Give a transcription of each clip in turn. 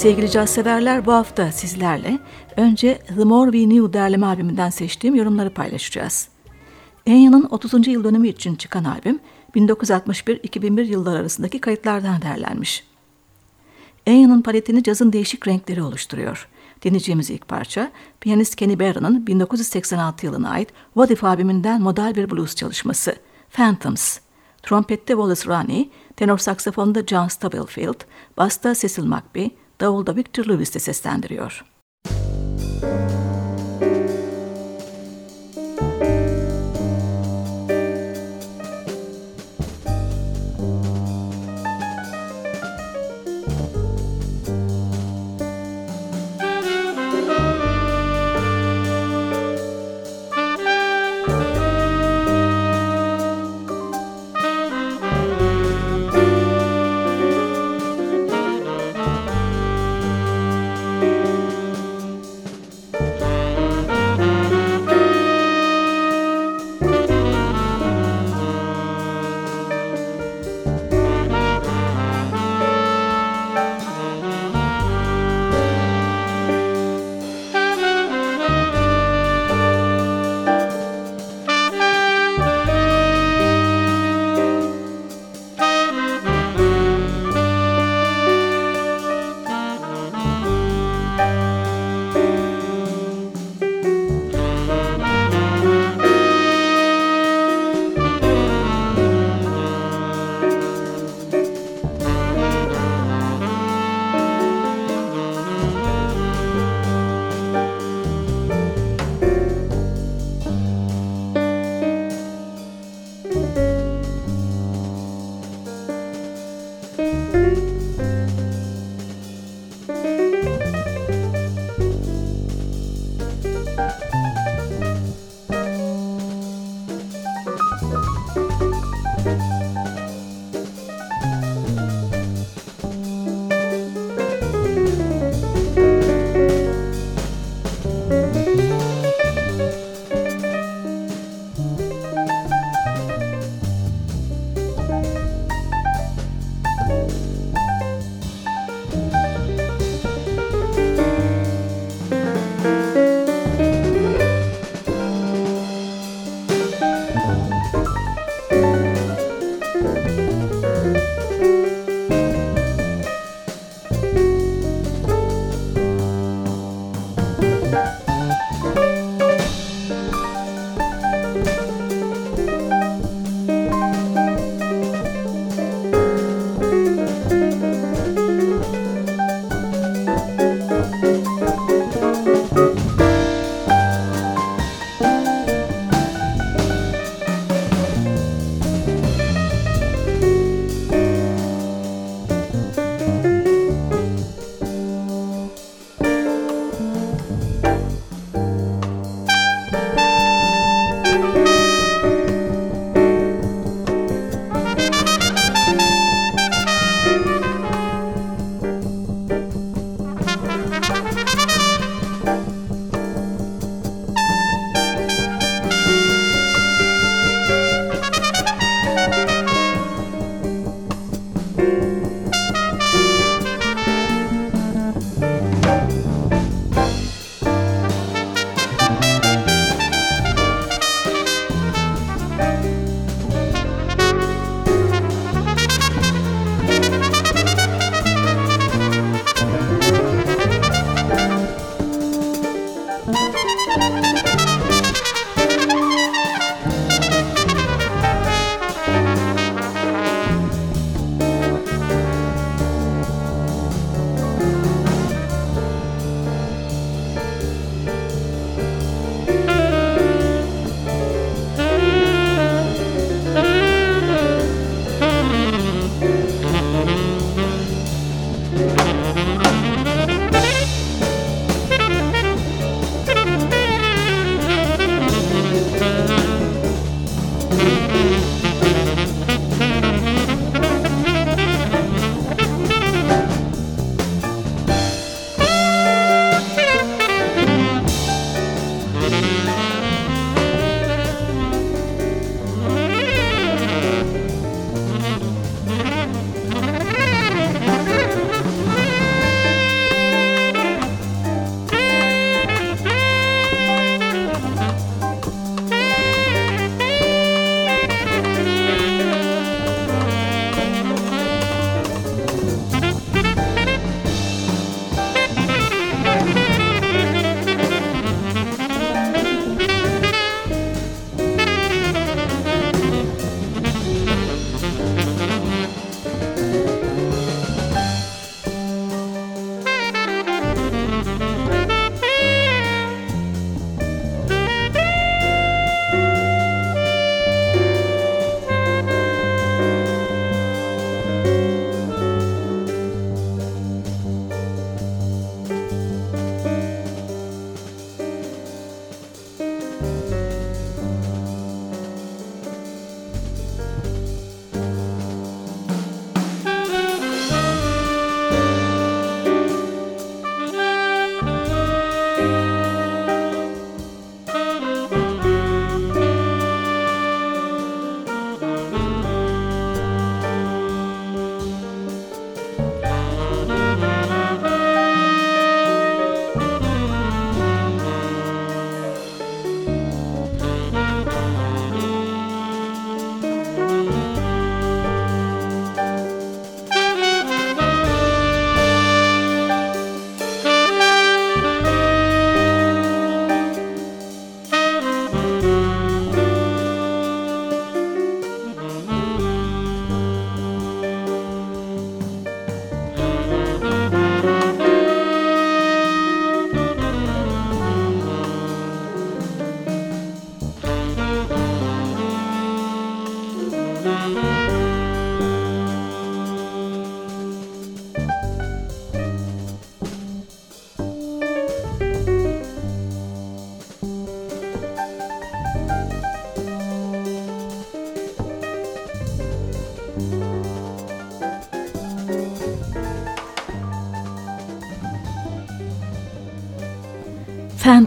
Sevgili caz severler bu hafta sizlerle önce The More We Knew derleme albümünden seçtiğim yorumları paylaşacağız. Enya'nın 30. yıl dönümü için çıkan albüm 1961-2001 yıllar arasındaki kayıtlardan derlenmiş. Enya'nın paletini cazın değişik renkleri oluşturuyor. Dinleyeceğimiz ilk parça, piyanist Kenny Barron'ın 1986 yılına ait What If albümünden model bir blues çalışması, Phantoms. Trompette Wallace Roney, tenor saksafonda John Stubblefield, basta Cecil McBee, davulda Victor Lewis de seslendiriyor.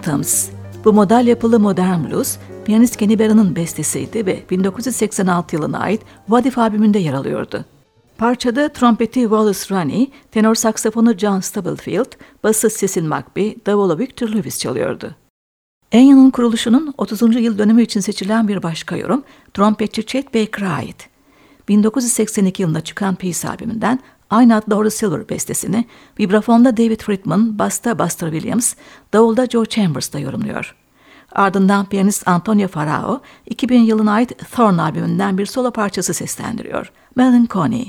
Phantoms, bu model yapılı modern blues, piyanist Kenny Barron'ın bestesiydi ve 1986 yılına ait What albümünde yer alıyordu. Parçada trompeti Wallace Roney, tenor saksafonu John Stubblefield, bası Cecil McBee, davulu Victor Lewis çalıyordu. Enya'nın kuruluşunun 30. yıl dönümü için seçilen bir başka yorum, trompetçi Chet Baker'a ait. 1982 yılında çıkan Peace albümünden aynı adlı Horace Silver bestesini vibrafonda David Friedman, basta Buster Williams, davulda Joe Chambers da yorumluyor. Ardından piyanist Antonio Farao, 2000 yılına ait Thorn albümünden bir solo parçası seslendiriyor. Melancholy.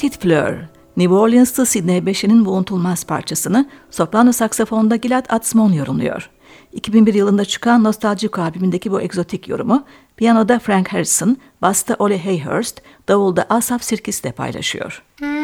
Petite Fleur, New Orleans'lı Sidney Bechet'in bu unutulmaz parçasını soprano saksafonda Gilad Atzmon yorumluyor. 2001 yılında çıkan Nostalgic albümündeki bu egzotik yorumu piyanoda Frank Harrison, basta Ole Hayhurst, davulda Asaf Sirkis de paylaşıyor. Müzik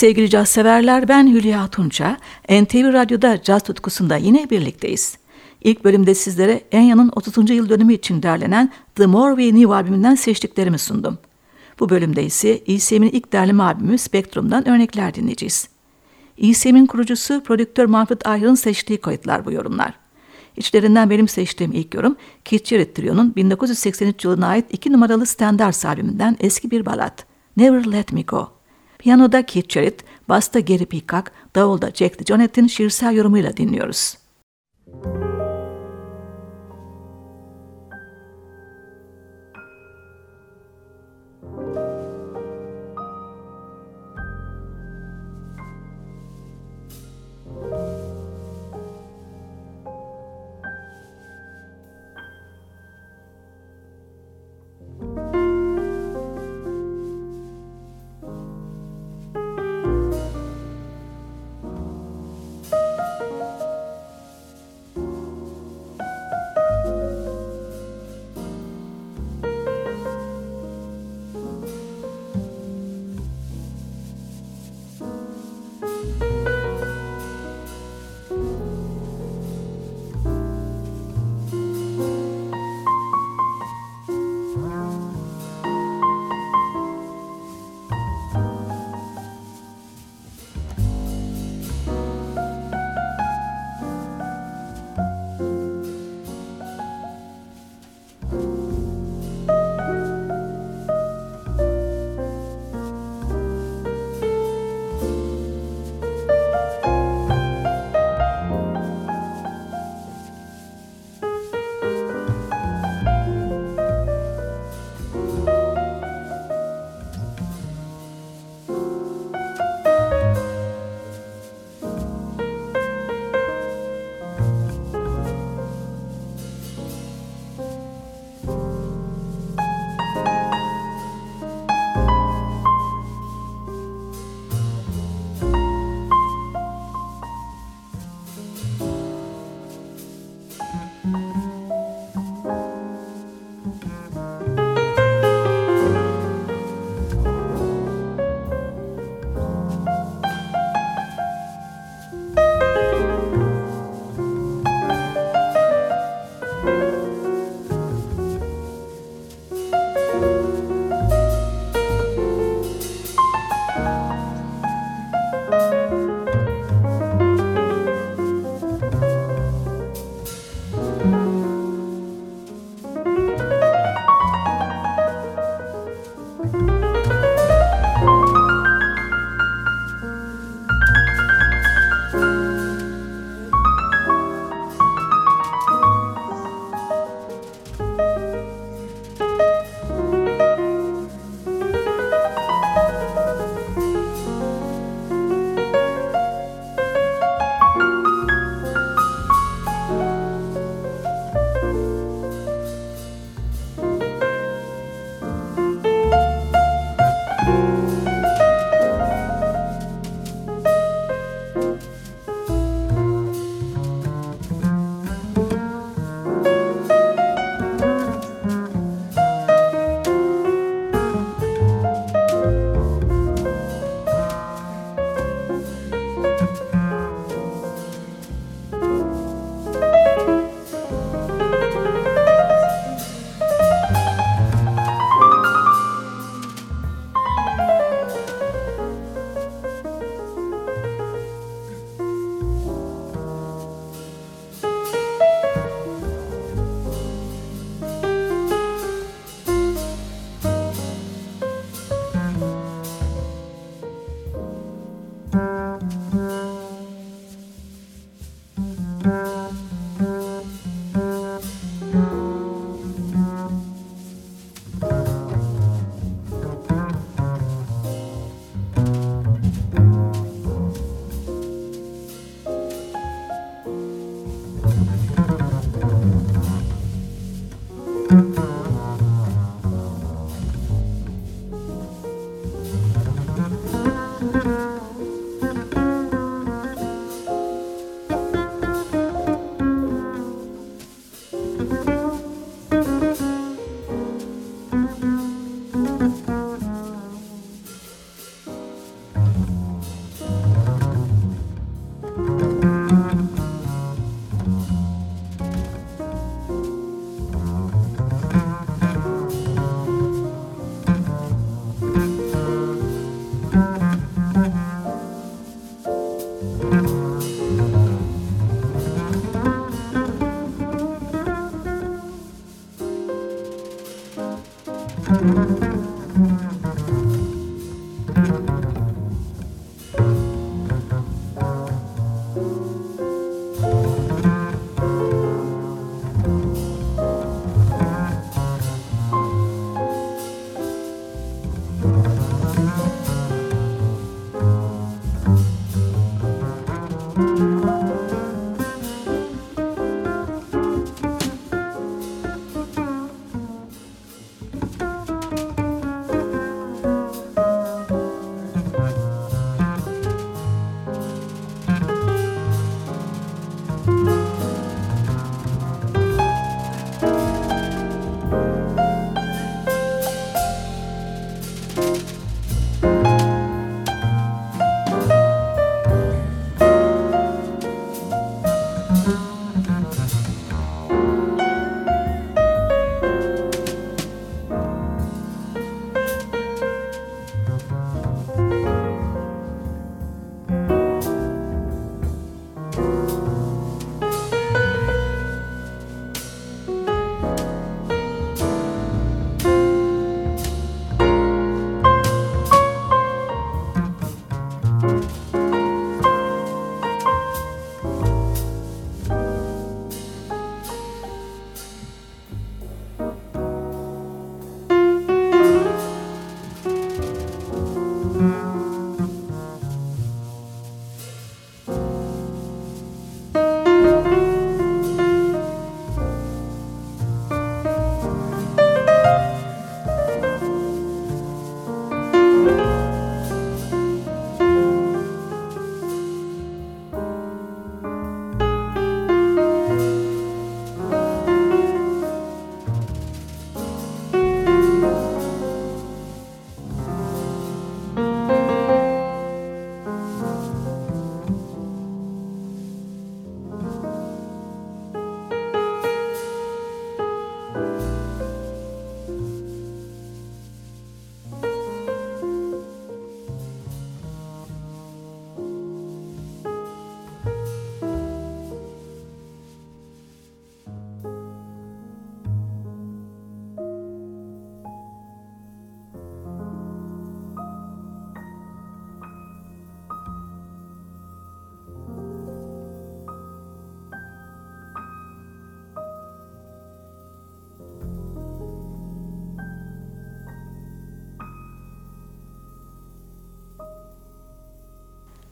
Sevgili caz severler ben Hülya Tunça. NTV Radyo'da caz tutkusunda yine birlikteyiz. İlk bölümde sizlere Enya'nın 30. yıl dönümü için derlenen The More We Knew albümünden seçtiklerimi sundum. Bu bölümde ise ECM'in ilk derleme albümü Spectrum'dan örnekler dinleyeceğiz. ECM'in kurucusu prodüktör Manfred Ayer'ın seçtiği kayıtlar bu yorumlar. İçlerinden benim seçtiğim ilk yorum Keith Jarrett Trio'nun 1983 yılına ait iki numaralı Standards albümünden eski bir balat Never Let Me Go. Piyanoda Keith Jarrett, basta Gary Peacock, davulda Jack DeJohnette'in şiirsel yorumuyla dinliyoruz. Müzik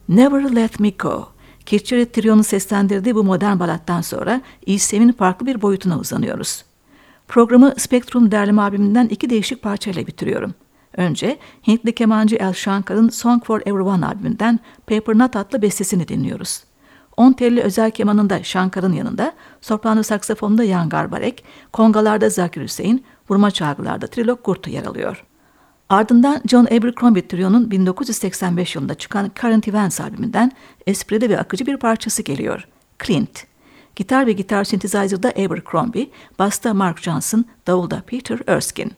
Never Let Me Go. Kircheret Trio'nun seslendirdiği bu modern balattan sonra İSEM'in farklı bir boyutuna uzanıyoruz. Programı Spectrum derleme albümünden iki değişik parçayla bitiriyorum. Önce Hintli kemancı El Shankar'ın Song for Everyone albümünden Paper Nut adlı bestesini dinliyoruz. 10 telli özel kemanında Shankar'ın yanında, soprano saksafonda Yan Garbarek, kongalarda Zakir Hüseyin, vurma çalgılarda Trilok Gurtu yer alıyor. Ardından John Abercrombie Trio'nun 1985 yılında çıkan Current Events albümünden esprili ve akıcı bir parçası geliyor. Clint. Gitar ve gitar synthesizer'da Abercrombie, basta Mark Johnson, davulda Peter Erskine.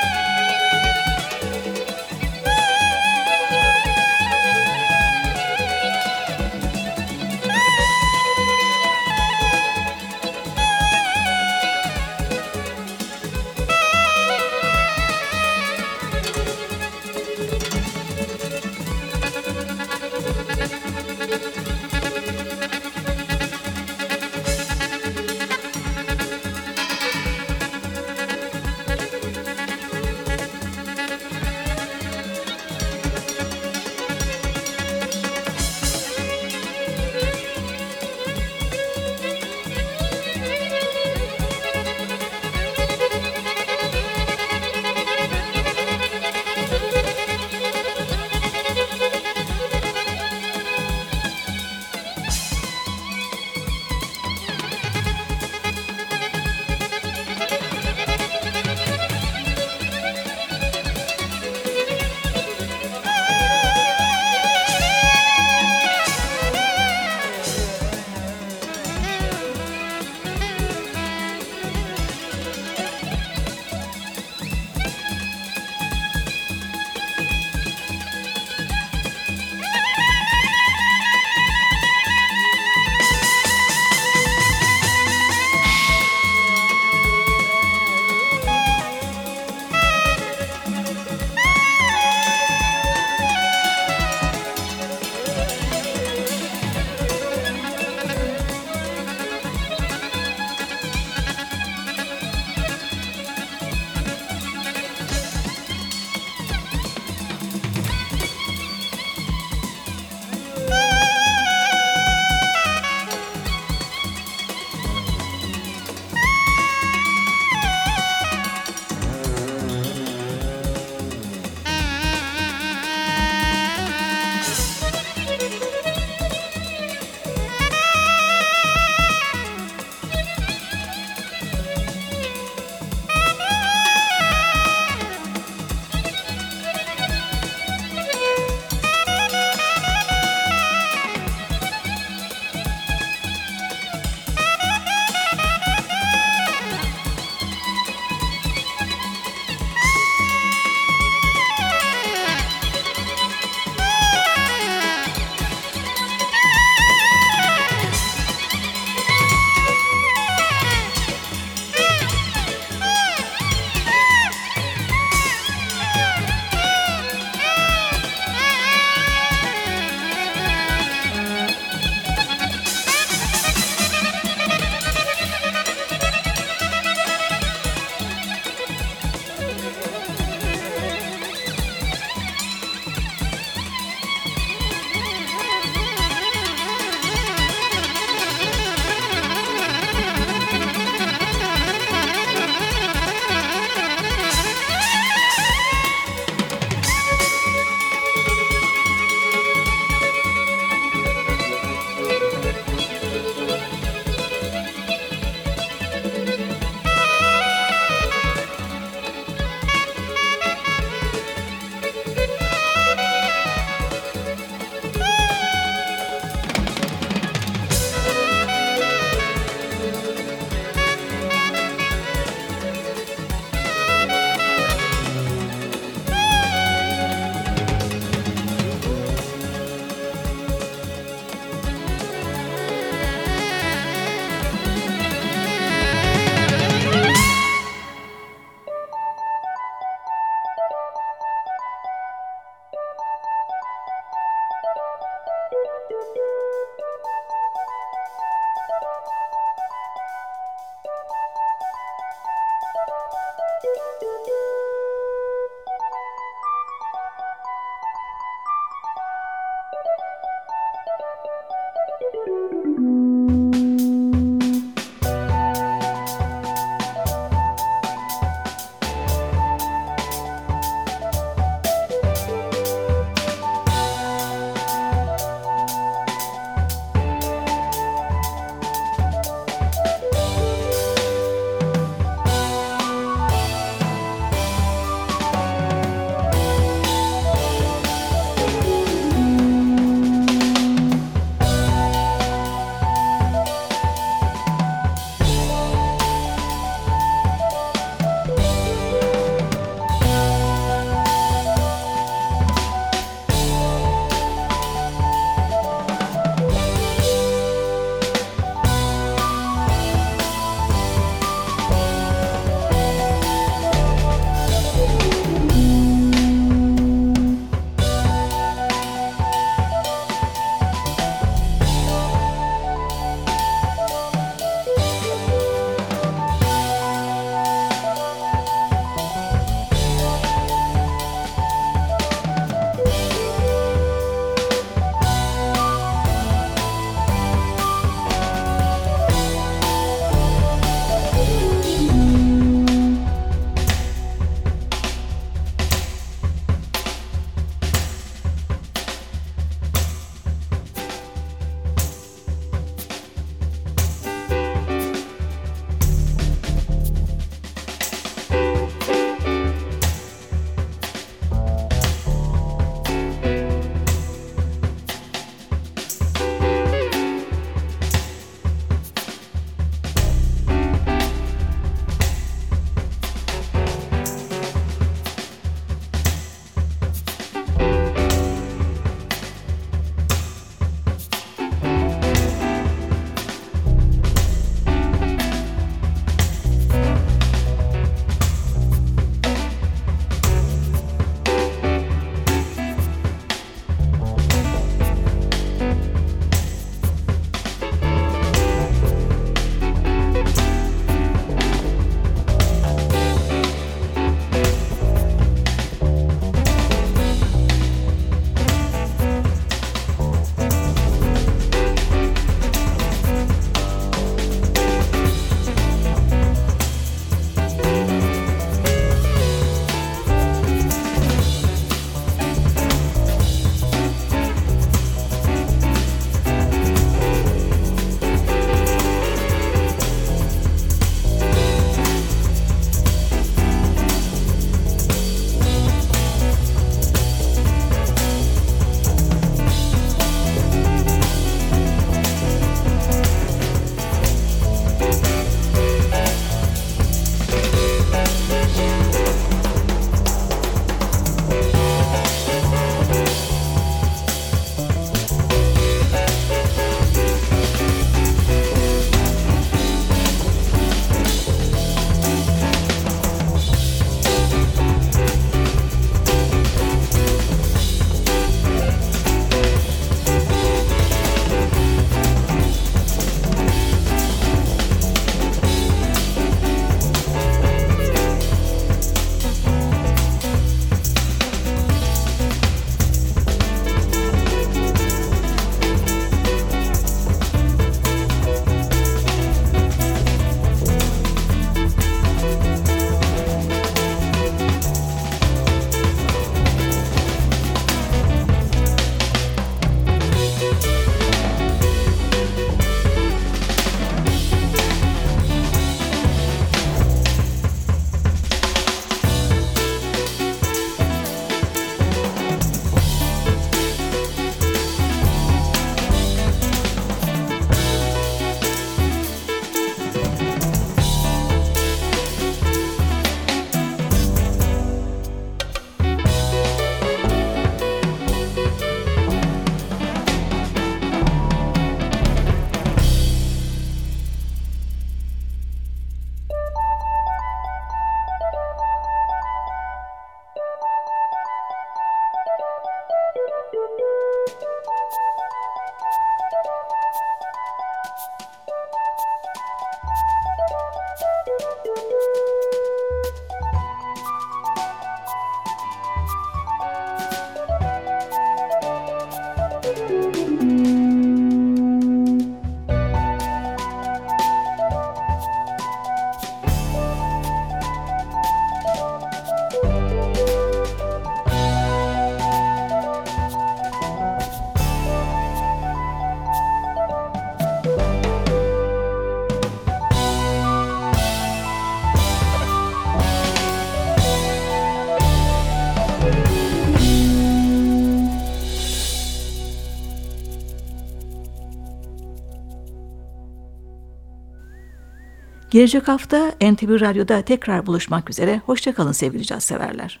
Gelecek hafta NTV Radyo'da tekrar buluşmak üzere. Hoşçakalın sevgili caz severler.